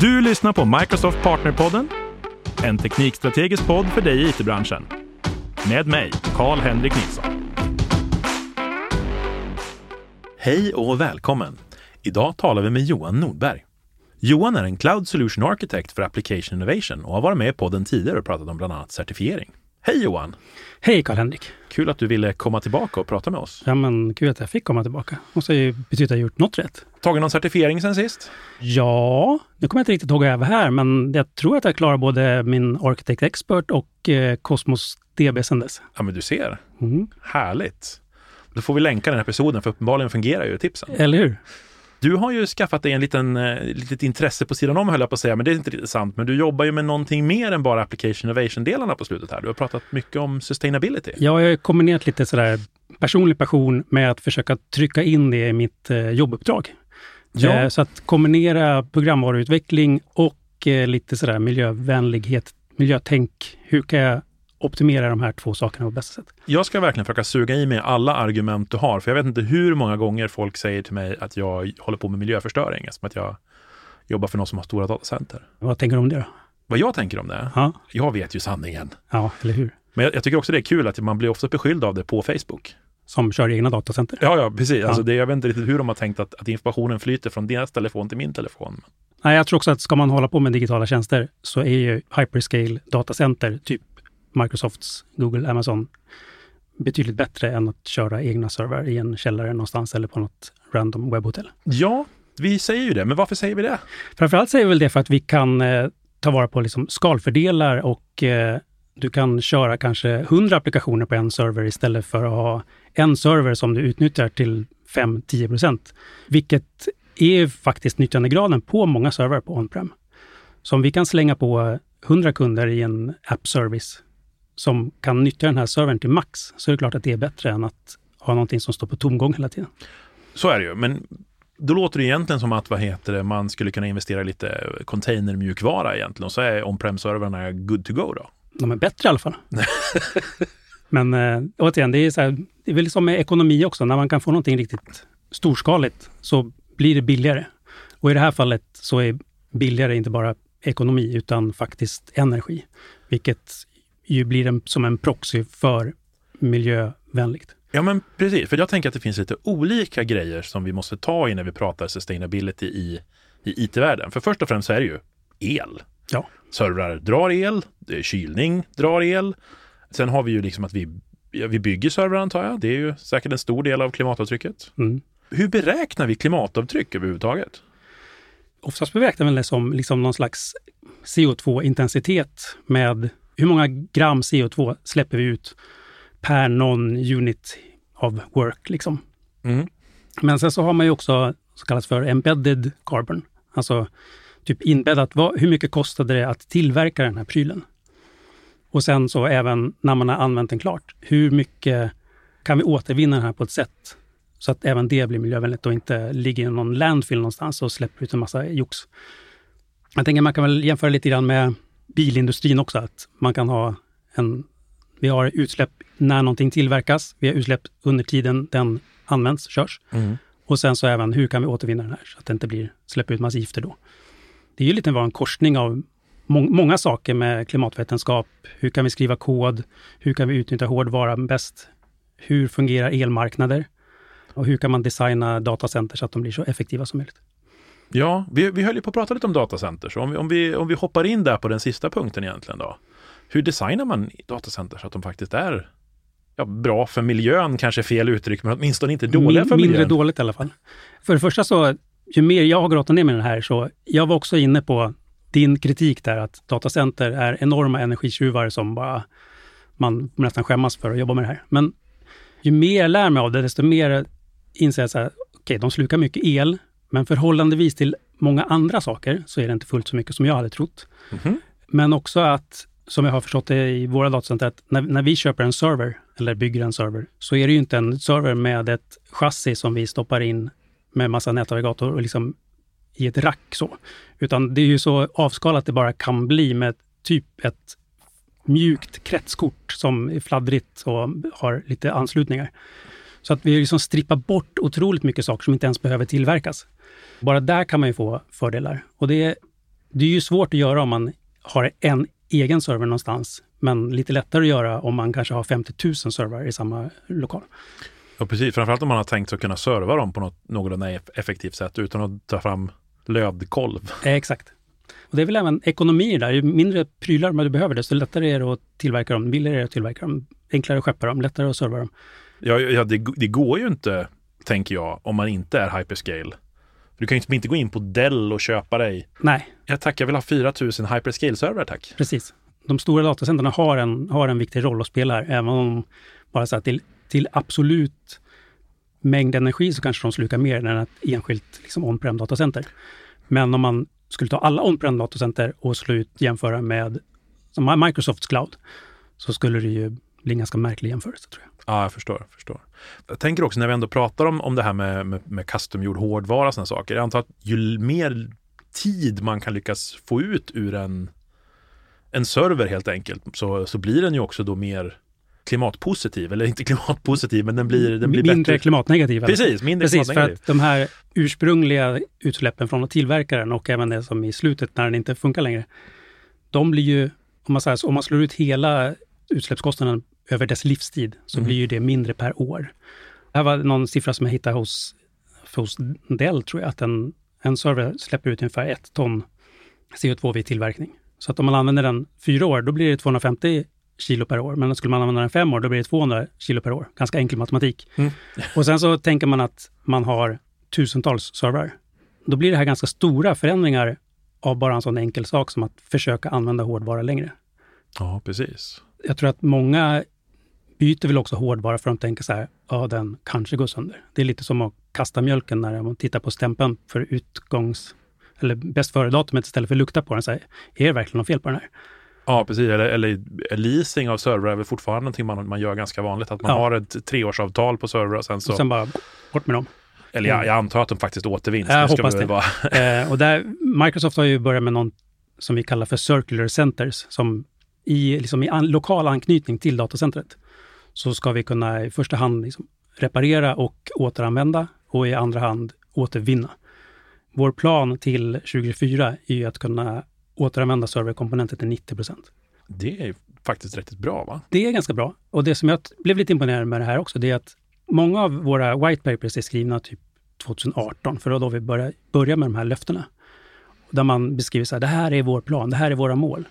Du lyssnar på Microsoft Partnerpodden, en teknikstrategisk podd för dig i it-branschen. Med mig, Karl-Henrik Nilsson. Hej och välkommen! Idag talar vi med Johan Nordberg. Johan är en Cloud Solution Architect för Application Innovation och har varit med i podden tidigare och pratat om bland annat certifiering. Hej Johan! Hej Karl-Henrik! Kul att du ville komma tillbaka och prata med oss. Ja, men kul att jag fick komma tillbaka. Måste ju betyda att jag gjort något rätt. Tagit någon certifiering sen sist? Ja, nu kommer jag inte riktigt ihåg hur jag var här, men jag tror att jag klarar både min Architect Expert och eh, Cosmos DB sen dess. Ja, men du ser. Mm. Härligt! Då får vi länka den här episoden, för uppenbarligen fungerar ju tipsen. Eller hur? Du har ju skaffat dig en liten, eh, litet intresse på sidan om höll jag på att säga, men det är inte riktigt sant. Men du jobbar ju med någonting mer än bara application innovation-delarna på slutet här. Du har pratat mycket om sustainability. Jag har kombinerat lite sådär personlig passion med att försöka trycka in det i mitt eh, jobbuppdrag. Ja. Eh, så att kombinera programvaruutveckling och lite sådär miljövänlighet, miljötänk. Hur kan jag optimera de här två sakerna på bästa sätt? Jag ska verkligen försöka suga i mig alla argument du har, för jag vet inte hur många gånger folk säger till mig att jag håller på med miljöförstöring, som att jag jobbar för någon som har stora datacenter. Vad tänker du om det då? Vad jag tänker om det? Ja, Jag vet ju sanningen. ja eller hur? Men jag, jag tycker också det är kul att man blir ofta beskylld av det på Facebook. Som kör egna datacenter. Ja, ja, precis. Alltså Ja. det, jag vet inte riktigt hur de har tänkt att, att informationen flyter från deras telefon till min telefon. Nej, jag tror också att ska man hålla på med digitala tjänster så är ju hyperscale datacenter, typ Microsofts, Google, Amazon, betydligt bättre än att köra egna servrar i en källare någonstans eller på något random webbhotell. Ja, vi säger ju det, men varför säger vi det? Framförallt säger vi väl det för att vi kan eh, ta vara på liksom skalfördelar och eh, du kan köra kanske 100 applikationer på en server istället för att ha en server som du utnyttjar till 5-10 procent. Vilket är faktiskt nyttjandegraden på många servrar på on-prem. Så om vi kan slänga på 100 kunder i en app-service som kan nyttja den här servern till max, så är det klart att det är bättre än att ha någonting som står på tomgång hela tiden. Så är det ju, men då låter det egentligen som att vad heter det, man skulle kunna investera lite containermjukvara egentligen och så är on-prem-servrarna good to go då. De är bättre i alla fall. Men äh, återigen, det är, så här, det är väl som med ekonomi också. När man kan få någonting riktigt storskaligt så blir det billigare. Och i det här fallet så är billigare inte bara ekonomi utan faktiskt energi. Vilket ju blir en, som en proxy för miljövänligt. Ja, men precis. För jag tänker att det finns lite olika grejer som vi måste ta i när vi pratar sustainability i, i IT-världen. För först och främst så är det ju el. Ja. Servrar drar el, kylning drar el. Sen har vi ju liksom att vi, vi bygger servrar antar jag. Det är ju säkert en stor del av klimatavtrycket. Mm. Hur beräknar vi klimatavtryck överhuvudtaget? Oftast beräknar man det som liksom någon slags CO2-intensitet med hur många gram CO2 släpper vi ut per någon unit av work. Liksom. Mm. Men sen så har man ju också så kallas för embedded carbon. Alltså typ inbäddat. Vad, hur mycket kostade det att tillverka den här prylen? Och sen så även när man har använt den klart. Hur mycket kan vi återvinna den här på ett sätt så att även det blir miljövänligt och inte ligger i någon landfill någonstans och släpper ut en massa jox. Jag tänker man kan väl jämföra lite grann med bilindustrin också. Att man kan ha en... Vi har utsläpp när någonting tillverkas. Vi har utsläpp under tiden den används, körs. Mm. Och sen så även hur kan vi återvinna den här så att det inte blir, släpper ut massa gifter då. Det är ju lite var en korsning av må, många saker med klimatvetenskap. Hur kan vi skriva kod? Hur kan vi utnyttja hårdvara bäst? Hur fungerar elmarknader? Och hur kan man designa datacenter så att de blir så effektiva som möjligt? Ja, vi, vi höll ju på att prata lite om datacenter, så om vi, om, vi, om vi hoppar in där på den sista punkten egentligen då. Hur designar man datacenter så att de faktiskt är ja, bra för miljön, kanske fel uttryck, men åtminstone inte dåliga för Mindre miljön? dåligt i alla fall. För det första så, ju mer jag har grottat ner med den här, så jag var också inne på din kritik där att datacenter är enorma energitjuvar som bara man nästan skämmas för att jobba med det här. Men ju mer jag lär mig av det, desto mer inser jag så här, okej, de slukar mycket el, men förhållandevis till många andra saker så är det inte fullt så mycket som jag hade trott. Mhm. Men också att, som jag har förstått det i våra datacenter, att när, när vi köper en server eller bygger en server, så är det ju inte en server med ett chassi som vi stoppar in med massa nätnavigator och liksom i ett rack så. Utan det är ju så avskalat det bara kan bli med typ ett mjukt kretskort som är fladdrigt och har lite anslutningar. Så att vi liksom strippar bort otroligt mycket saker som inte ens behöver tillverkas. Bara där kan man ju få fördelar. Och det Det är ju svårt att göra om man har en egen server någonstans, men lite lättare att göra om man kanske har 50 000 servrar i samma lokal. Ja, precis. Framförallt om man har tänkt sig att kunna serva dem på något någorlunda effektivt sätt utan att ta fram lödkolv. Eh, exakt. Och det är väl även ekonomi där. Ju mindre prylar man behöver, desto lättare är det att tillverka dem. Billigare är det att tillverka dem. Enklare att skeppa dem, lättare att serva dem. Ja, ja det, det går ju inte, tänker jag, om man inte är hyperscale. Du kan ju inte gå in på Dell och köpa dig. Nej. Ja tack, jag vill ha 4000 hyperscale-servrar tack. Precis. De stora datacenterna har en, har en viktig roll att spela här, även om bara så att till, till absolut mängd energi så kanske de slukar mer än ett enskilt liksom on-prem datacenter. Men om man skulle ta alla on-prem datacenter och slå ut jämföra med Microsofts cloud, så skulle det ju bli en ganska märklig jämförelse tror jag. Ja, jag förstår. förstår. Jag tänker också när vi ändå pratar om, om det här med, med, med customgjord hårdvara och sådana saker. Jag antar att ju mer tid man kan lyckas få ut ur en, en server helt enkelt, så, så blir den ju också då mer klimatpositiv, eller inte klimatpositiv, men den blir, den blir mindre bättre. klimatnegativ. Precis, mindre Precis, klimatnegativ. för att de här ursprungliga utsläppen från tillverkaren och även det som i slutet när den inte funkar längre, de blir ju, om man, säger, så, om man slår ut hela utsläppskostnaden över dess livstid, så Mm. blir ju det mindre per år. Det här var någon siffra som jag hittade hos, hos Dell, tror jag, att en, en server släpper ut ungefär ett ton CO2 vid tillverkning. Så att om man använder den fyra år, då blir det 250 kilo per år. Men skulle man använda den fem år, då blir det 200 kilo per år. Ganska enkel matematik. Mm. Och sen så tänker man att man har tusentals servrar. Då blir det här ganska stora förändringar av bara en sån enkel sak som att försöka använda hårdvara längre. Ja, precis. Jag tror att många byter väl också hårdvara för att de tänker så här, ja den kanske går sönder. Det är lite som att kasta mjölken när man tittar på stämpeln för utgångs eller bäst före-datumet istället för att lukta på den. Så här, är det verkligen något fel på den här? Ja, precis. Eller, eller leasing av servrar är väl fortfarande någonting man, man gör ganska vanligt. Att man Ja. har ett treårsavtal på servrar och sen så... Och sen bara bort med dem. eller jag, jag antar att de faktiskt återvinns. Jag hoppas det. Vara. Eh, och där, Microsoft har ju börjat med något som vi kallar för circular centers, som i, liksom i an, lokal anknytning till datacentret, så ska vi kunna i första hand liksom reparera och återanvända och i andra hand återvinna. Vår plan till 2024 är att kunna återanvända serverkomponenter till 90 procent. Det är faktiskt riktigt bra va? Det är ganska bra. Och det som jag blev lite imponerad med det här också, det är att många av våra white papers är skrivna typ 2018, för då vi började, började med de här löftena. Där man beskriver så här, det här är vår plan, det här är våra mål.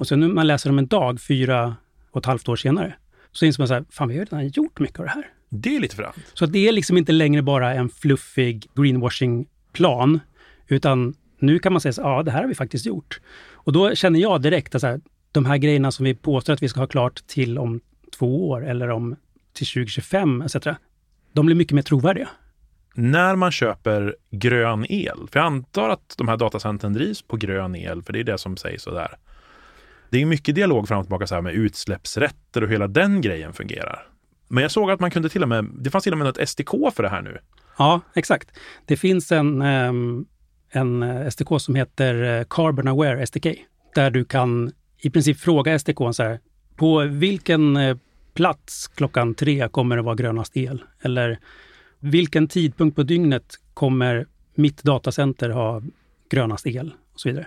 Och sen när man läser dem en dag, fyra och ett halvt år senare, så inser man så här, fan vi har redan gjort mycket av det här. Det är lite fränt. Så det är liksom inte längre bara en fluffig greenwashing-plan, utan nu kan man säga så ja det här har vi faktiskt gjort. Och då känner jag direkt att så här, de här grejerna som vi påstår att vi ska ha klart till om två år eller om till 2025 etc. De blir mycket mer trovärdiga. När man köper grön el, för jag antar att de här datacentren drivs på grön el, för det är det som sägs så där. Det är mycket dialog fram och tillbaka så här med utsläppsrätter och hela den grejen fungerar. Men jag såg att man kunde till och med, det fanns till och med något SDK för det här nu. Ja, exakt. Det finns en, ehm, en eh, SDK som heter eh, Carbon Aware SDK, där du kan i princip fråga SDK så här, på vilken eh, plats klockan tre kommer det vara grönast el? Eller vilken tidpunkt på dygnet kommer mitt datacenter ha grönast el? Och så vidare.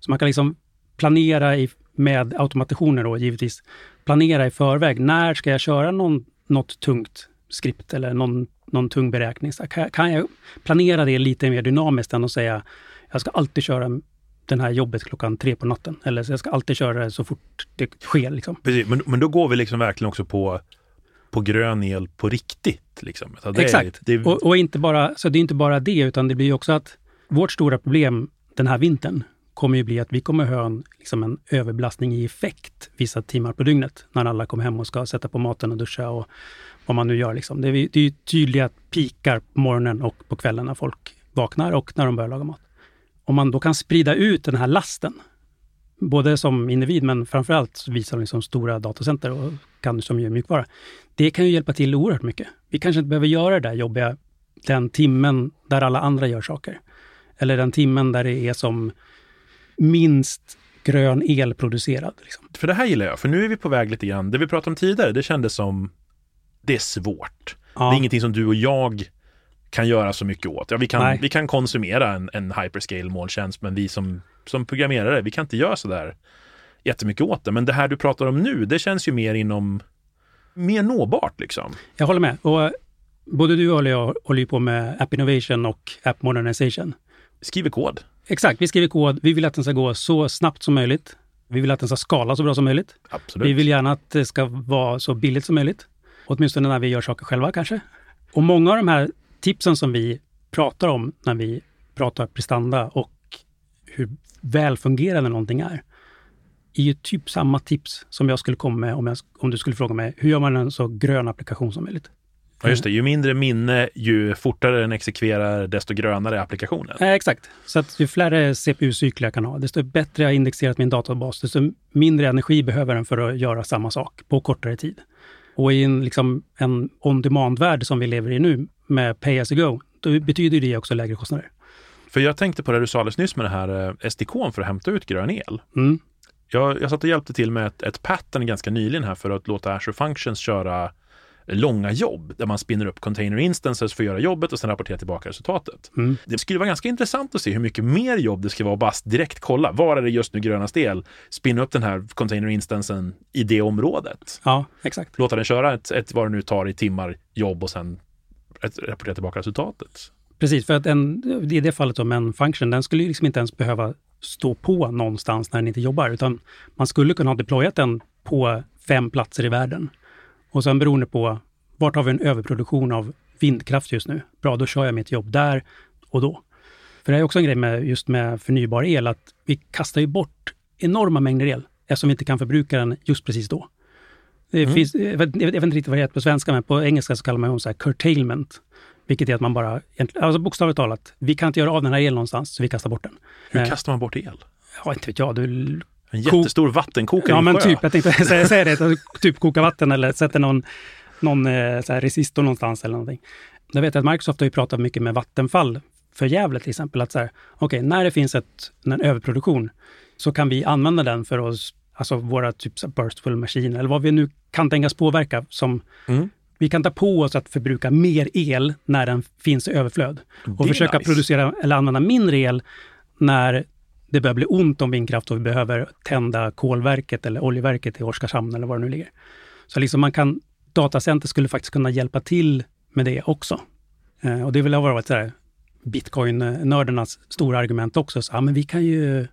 Så man kan liksom planera i, med automationer då givetvis, planera i förväg. När ska jag köra någon, något tungt skript eller någon, någon tung beräkning? Så kan, kan jag planera det lite mer dynamiskt än att säga jag ska alltid köra den här jobbet klockan tre på natten. Eller så jag ska alltid köra det så fort det sker. Liksom. Precis, men, men då går vi liksom verkligen också på, på grön el på riktigt. Liksom. Så det är- Exakt. Det är, Och, och inte bara, så det är inte bara det, utan det blir också att vårt stora problem den här vintern kommer ju bli att vi kommer ha en, liksom en överbelastning i effekt vissa timmar på dygnet när alla kommer hem och ska sätta på maten och duscha och vad man nu gör. Liksom. Det, är, det är ju tydliga pikar på morgonen och på kvällen när folk vaknar och när de börjar laga mat. Om man då kan sprida ut den här lasten, både som individ men framförallt visar de liksom stora datacenter och kan som ju mjukvara. Det kan ju hjälpa till oerhört mycket. Vi kanske inte behöver göra det där jobbiga den timmen där alla andra gör saker. Eller den timmen där det är som minst grön el producerad. Liksom. För det här gillar jag, för nu är vi på väg lite grann, det vi pratade om tidigare, det kändes som det är svårt. Ja, Det är ingenting som du och jag kan göra så mycket åt. Ja, vi, kan, Nej. vi kan konsumera en, en hyperscale molntjänst, men vi som, som programmerare, vi kan inte göra så där jättemycket åt det. Men det här du pratar om nu, det känns ju mer inom, mer nåbart liksom. Jag håller med. Och både du och jag håller ju på med App Innovation och App Modernization. Skriver kod. Exakt, vi skriver kod. Vi vill att den ska gå så snabbt som möjligt. Vi vill att den ska skala så bra som möjligt. Absolut. Vi vill gärna att det ska vara så billigt som möjligt. Åtminstone när vi gör saker själva kanske. Och många av de här tipsen som vi pratar om när vi pratar prestanda och hur välfungerande någonting är, är ju typ samma tips som jag skulle komma med om, jag, om du skulle fråga mig hur gör man en så grön applikation som möjligt? Ja, just det. Ju mindre minne, ju fortare den exekverar, desto grönare är applikationen. Eh, exakt. Så att ju fler CPU-cykler jag kan ha, desto bättre jag har indexerat min databas, desto mindre energi behöver den för att göra samma sak på kortare tid. Och i en, liksom, en on-demand-värld som vi lever i nu med pay as you go, då betyder det också lägre kostnader. För jag tänkte på det du sa alldeles nyss med det här eh, SDK för att hämta ut grön el. Mm. Jag, jag satt och hjälpte till med ett, ett pattern ganska nyligen här för att låta Azure Functions köra långa jobb där man spinner upp container instances för att göra jobbet och sen rapportera tillbaka resultatet. Mm. Det skulle vara ganska intressant att se hur mycket mer jobb det ska vara att bara direkt kolla var är det just nu grönast el? Spinna upp den här container instansen i det området. Ja, exakt. Låta den köra ett, ett vad det nu tar i timmar jobb och sen rapportera tillbaka resultatet. Precis, för att en, i det fallet om en function, den skulle ju liksom inte ens behöva stå på någonstans när den inte jobbar, utan man skulle kunna ha deployat den på fem platser i världen. Och sen beroende på vart har vi en överproduktion av vindkraft just nu? Bra, då kör jag mitt jobb där och då. För det är också en grej med just med förnybar el, att vi kastar ju bort enorma mängder el eftersom vi inte kan förbruka den just precis då. Det Mm. finns, jag, vet, jag vet inte riktigt vad det heter på svenska, men på engelska så kallar man det så här curtailment. Vilket är att man bara, alltså bokstavligt talat, vi kan inte göra av den här elen någonstans, så vi kastar bort den. Hur Eh, kastar man bort el? Ja, inte vet jag. Du, En jättestor vattenkokare ja, en men sjö. typ. Jag tänkte säga, det. Typ koka vatten eller sätter någon, någon eh, så här resistor någonstans eller någonting. Jag vet att Microsoft har ju pratat mycket med Vattenfall för Gävle till exempel. Att så här, okej, när det finns ett, en överproduktion så kan vi använda den för oss, alltså våra typ burstful maskiner eller vad vi nu kan tänkas påverka som Mm. vi kan ta på oss att förbruka mer el när den finns i överflöd. Och försöka nice. producera eller använda mindre el när det börjar bli ont om vindkraft och vi behöver tända kolverket eller oljeverket i Oskarshamn eller var det nu ligger. Så liksom man kan, datacenter skulle faktiskt kunna hjälpa till med det också. Eh, och det vill ha varit så här, bitcoin-nördernas stora argument också. Så, ja, men vi kan ju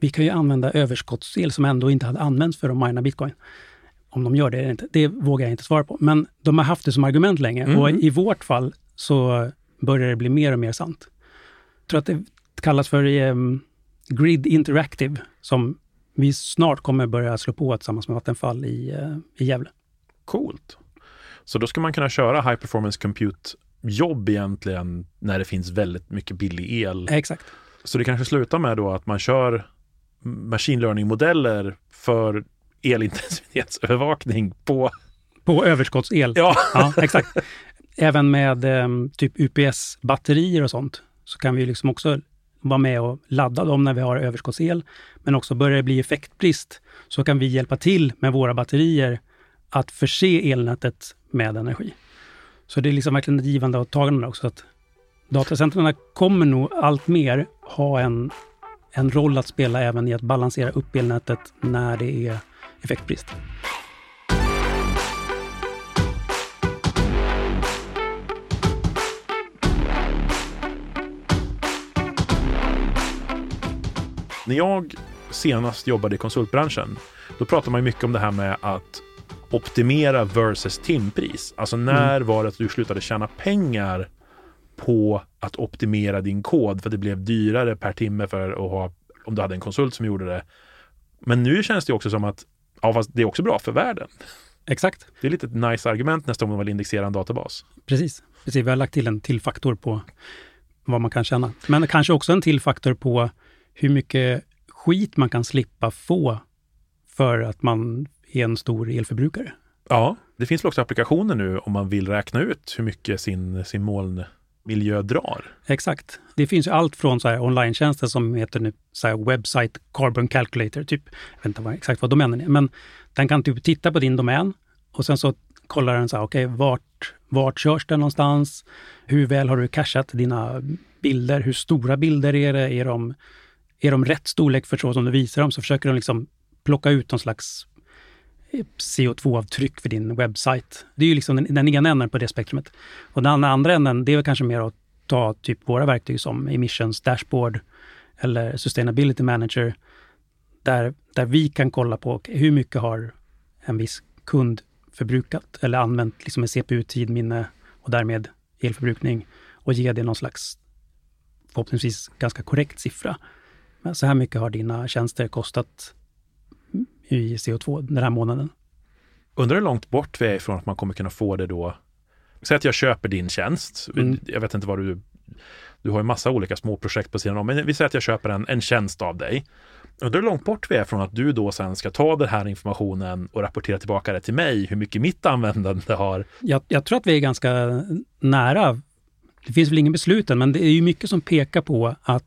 vi kan ju använda överskottsel som ändå inte hade använts för att mina bitcoin. Om de gör det eller inte, det vågar jag inte svara på. Men de har haft det som argument länge Mm. och i vårt fall så börjar det bli mer och mer sant. Jag tror att det kallas för ehm, Grid Interactive som vi snart kommer börja slå på tillsammans med Vattenfall i, eh, i Gävle. Coolt. Så då ska man kunna köra high performance compute jobb egentligen när det finns väldigt mycket billig el. Exakt. Så det kanske slutar med då att man kör machine learning-modeller för elintensitetsövervakning på... På överskottsel. Ja, Ja, exakt. Även med ehm, typ UPS-batterier och sånt så kan vi liksom också vara med och ladda dem när vi har överskottsel. Men också börjar det bli effektbrist så kan vi hjälpa till med våra batterier att förse elnätet med energi. Så det är liksom verkligen ett givande och tagande också. Att datacentren kommer nog allt mer ha en, en roll att spela även i att balansera upp elnätet när det är effektbrist. När jag senast jobbade i konsultbranschen, då pratade man mycket om det här med att optimera versus timpris. Alltså när var det att du slutade tjäna pengar på att optimera din kod för att det blev dyrare per timme för att ha, om du hade en konsult som gjorde det. Men nu känns det också som att, ja fast det är också bra för världen. Exakt. Det är lite ett nice argument nästa gång man vill indexera en databas. Precis. Precis. Vi har lagt till en till faktor på vad man kan tjäna. Men kanske också en till faktor på hur mycket skit man kan slippa få för att man är en stor elförbrukare. Ja, det finns väl också applikationer nu om man vill räkna ut hur mycket sin, sin molnmiljö drar. Exakt. Det finns ju allt från så här online-tjänster som heter nu så här website carbon calculator, typ. Jag vet inte vad, exakt vad domänen är, men den kan typ titta på din domän och sen så kollar den så här, okej, okay, vart, vart körs den någonstans? Hur väl har du cachat dina bilder? Hur stora bilder är det? Är de, är de rätt storlek för så som du visar dem? Så försöker de liksom plocka ut någon slags eh, CO2-avtryck för din webbsajt. Det är ju liksom den, den ena änden på det spektrumet. Och den andra änden, det är väl kanske mer att ta typ våra verktyg som Emissions Dashboard eller Sustainability Manager, där, där vi kan kolla på hur mycket har en viss kund förbrukat eller använt liksom en CPU-tid, minne och därmed elförbrukning och ge det någon slags förhoppningsvis ganska korrekt siffra. Så här mycket har dina tjänster kostat i CO2 den här månaden. Undrar hur långt bort vi är ifrån att man kommer kunna få det då? Säg att jag köper din tjänst. Mm. Jag vet inte vad du... Du har ju massa olika små projekt på sidan om, men vi säger att jag köper en, en tjänst av dig. Undrar hur långt bort vi är från att du då sen ska ta den här informationen och rapportera tillbaka det till mig, hur mycket mitt användande har. Jag, jag tror att vi är ganska nära. Det finns väl ingen beslut än, men det är ju mycket som pekar på att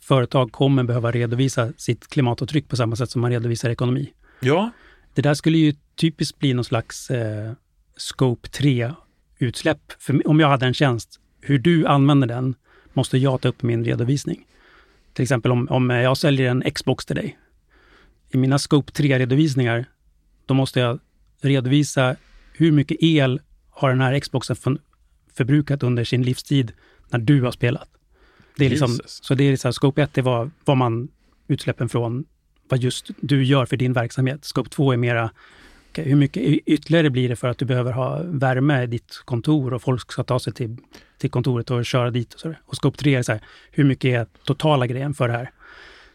företag kommer behöva redovisa sitt klimatavtryck på samma sätt som man redovisar ekonomi. Ja. Det där skulle ju typiskt bli någon slags eh, Scope 3-utsläpp. För om jag hade en tjänst, hur du använder den måste jag ta upp min redovisning. Till exempel om, om jag säljer en Xbox till dig. I mina Scope 3-redovisningar, då måste jag redovisa hur mycket el har den här Xboxen för, förbrukat under sin livstid när du har spelat. Det är liksom, så det är så här, Scope 1 är vad, vad man, utsläppen från vad just du gör för din verksamhet. Scope 2 är mera, okay, hur mycket ytterligare blir det för att du behöver ha värme i ditt kontor och folk ska ta sig till, till kontoret och köra dit. Och, så och Scope 3 är så här, hur mycket är totala grejen för det här?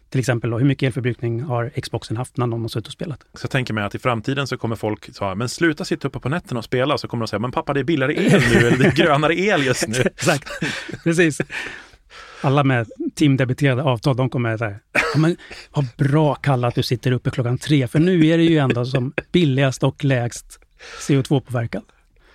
Till exempel då, hur mycket elförbrukning har Xboxen haft när någon har suttit och spelat? Så jag tänker mig att i framtiden så kommer folk säga, men sluta sitta uppe på nätterna och spela. Så kommer de säga, men pappa det är billigare el nu, eller det är grönare el just nu. Exakt, precis alla med timdebiterade avtal, de kommer säga, ja, men vad bra Kalle att du sitter uppe klockan tre, för nu är det ju ändå som billigast och lägst CO2-påverkan.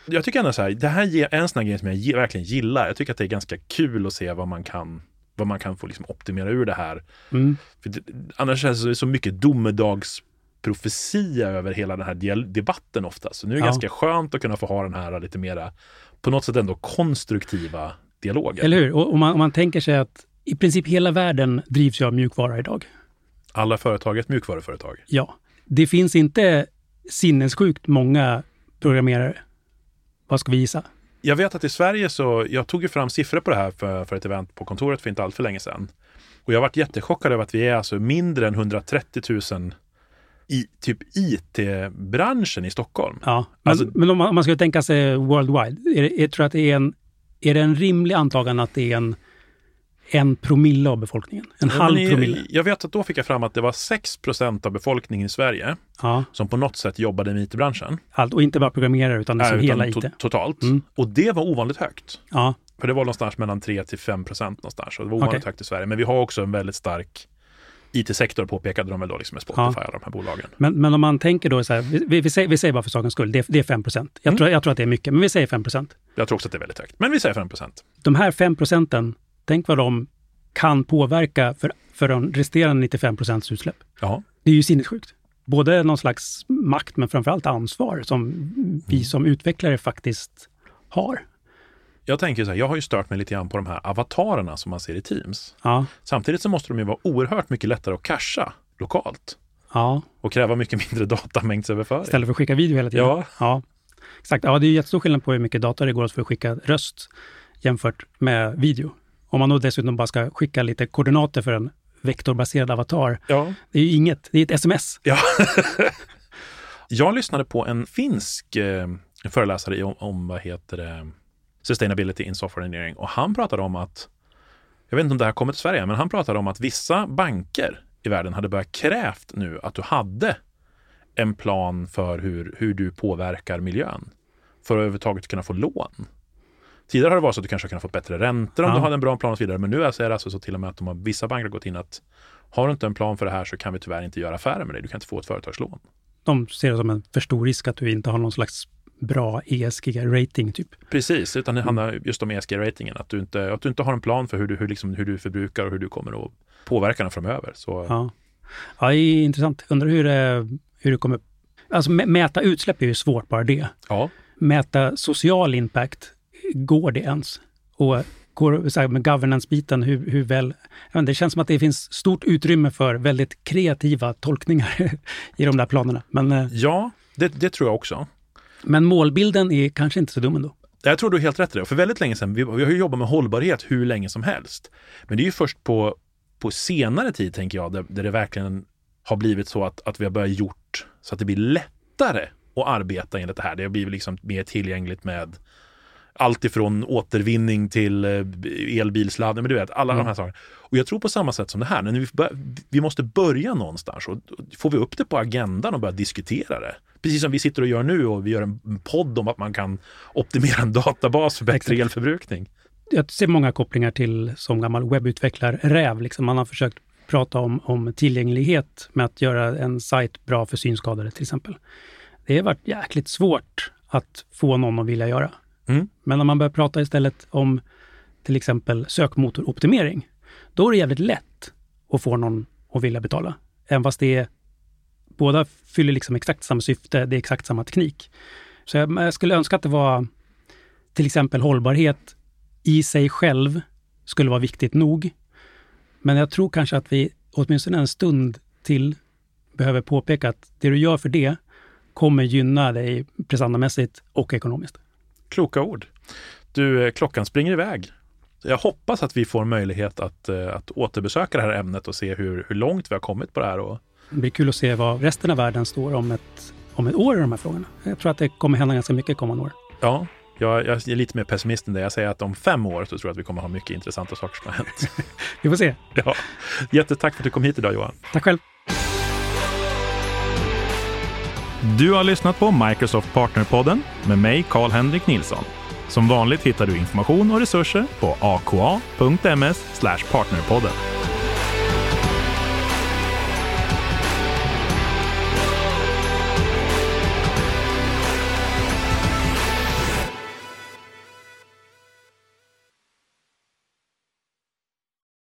Jag tycker ändå så här, det här är en sån här grej som jag verkligen gillar. Jag tycker att det är ganska kul att se vad man kan vad man kan få liksom optimera ur det här. Mm. För det, annars känns det så mycket domedagsprofetia över hela den här debatten ofta. Så nu är det ja. ganska skönt att kunna få ha den här lite mera, på något sätt ändå konstruktiva dialogen. Eller hur? Och om man, om man tänker sig att i princip hela världen drivs ju av mjukvara idag. Alla företag är ett mjukvaruföretag. Ja. Det finns inte sinnessjukt många programmerare. Vad ska vi gissa? Jag vet att i Sverige så, jag tog ju fram siffror på det här för, för ett event på kontoret för inte allt för länge sedan. Och jag varit jättechockad över att vi är alltså mindre än 130 000 i typ IT-branschen i Stockholm. Ja, men, alltså, men om, man, om man ska tänka sig worldwide, är, är, tror att det är en är det en rimlig antagan att det är en, en promille av befolkningen? En ja, halv promille? Jag vet att då fick jag fram att det var 6% av befolkningen i Sverige ja. som på något sätt jobbade med IT-branschen. Allt, och inte bara programmerare utan liksom hela IT? To totalt. Mm. Och det var ovanligt högt. Ja. För det var någonstans mellan 3 till 5 någonstans. Och det var ovanligt okay. högt i Sverige. Men vi har också en väldigt stark IT-sektor påpekade de väl då liksom med Spotify ja. och de här bolagen. Men, men om man tänker då så här, vi, vi, säger, vi säger bara för sakens skull, det, det är 5 procent. Jag, mm. tror, jag tror att det är mycket, men vi säger 5 procent. Jag tror också att det är väldigt högt, men vi säger 5 procent. De här 5 procenten, tänk vad de kan påverka för, för de resterande 95 procents utsläpp. Ja. Det är ju sinnessjukt. Både någon slags makt, men framförallt ansvar som vi mm. som utvecklare faktiskt har. Jag tänker så här, jag har ju stört mig lite grann på de här avatarerna som man ser i Teams. Ja. Samtidigt så måste de ju vara oerhört mycket lättare att casha lokalt. Ja. Och kräva mycket mindre datamängdsöverföring. Istället för att skicka video hela tiden. Ja. ja. Exakt. Ja, det är jättestor skillnad på hur mycket data det går för att skicka röst jämfört med video. Om man då dessutom bara ska skicka lite koordinater för en vektorbaserad avatar. Ja. Det är ju inget, det är ett sms. Ja. jag lyssnade på en finsk eh, föreläsare om, om, vad heter det, Sustainability in Software Engineering och han pratade om att, jag vet inte om det här kommer till Sverige, men han pratade om att vissa banker i världen hade börjat krävt nu att du hade en plan för hur, hur du påverkar miljön för att överhuvudtaget kunna få lån. Tidigare har det varit så att du kanske kunnat få bättre räntor om ja. du hade en bra plan och så vidare. Men nu är det alltså så till och med att de har, vissa banker har gått in att har du inte en plan för det här så kan vi tyvärr inte göra affärer med dig. Du kan inte få ett företagslån. De ser det som en för stor risk att du inte har någon slags bra ESG-rating. Typ. Precis, utan det handlar just om ESG-ratingen. Att, du inte, att du inte har en plan för hur du, hur, liksom, hur du förbrukar och hur du kommer att påverka den framöver. Så... Ja. ja, det är intressant. Undrar hur det, hur det kommer... Alltså mäta utsläpp är ju svårt bara det. Ja. mäta social impact, går det ens? Och går, så här, med governance-biten, hur, hur väl... Inte, det känns som att det finns stort utrymme för väldigt kreativa tolkningar i de där planerna. Men, eh, Ja, det, det tror jag också. Men målbilden är kanske inte så dum ändå. Jag tror du har helt rätt i det. För väldigt länge sedan, vi, vi har ju jobbat med hållbarhet hur länge som helst. Men det är ju först på, på senare tid, tänker jag, där, där det verkligen har blivit så att, att vi har börjat gjort så att det blir lättare att arbeta enligt det här. Det har blivit liksom mer tillgängligt med allt ifrån återvinning till eh, elbilsladdning, men du vet, alla Mm. de här sakerna. Och jag tror på samma sätt som det här, när vi, bör, vi måste börja någonstans och får vi upp det på agendan och börja diskutera det. Precis som vi sitter och gör nu och vi gör en podd om att man kan optimera en databas för bättre elförbrukning. jag ser många kopplingar till som gammal webbutvecklare-räv. Liksom man har försökt prata om, om tillgänglighet med att göra en sajt bra för synskadade till exempel. Det har varit jäkligt svårt att få någon att vilja göra. Mm. Men när man börjar prata istället om till exempel sökmotoroptimering, då är det jävligt lätt att få någon att vilja betala. Även fast det är, båda fyller liksom exakt samma syfte, det är exakt samma teknik. Så jag, jag skulle önska att det var till exempel hållbarhet i sig själv skulle vara viktigt nog. Men jag tror kanske att vi åtminstone en stund till behöver påpeka att det du gör för det kommer gynna dig prestandamässigt och ekonomiskt. Kloka ord. Du, eh, klockan springer iväg. Jag hoppas att vi får möjlighet att, eh, att återbesöka det här ämnet och se hur, hur långt vi har kommit på det här. Och, Det blir kul att se vad resten av världen står om ett, om ett år i de här frågorna. Jag tror att det kommer hända ganska mycket kommande år. ja, jag, jag är lite mer pessimist än det. Jag säger att om fem år så tror jag att vi kommer ha mycket intressanta saker som har hänt. Vi får se. ja. Jättetack för att du kom hit idag Johan. Tack själv. Du har lyssnat på Microsoft Partnerpodden med mig, Karl-Henrik Nilsson. Som vanligt hittar du information och resurser på aka.ms partnerpodden.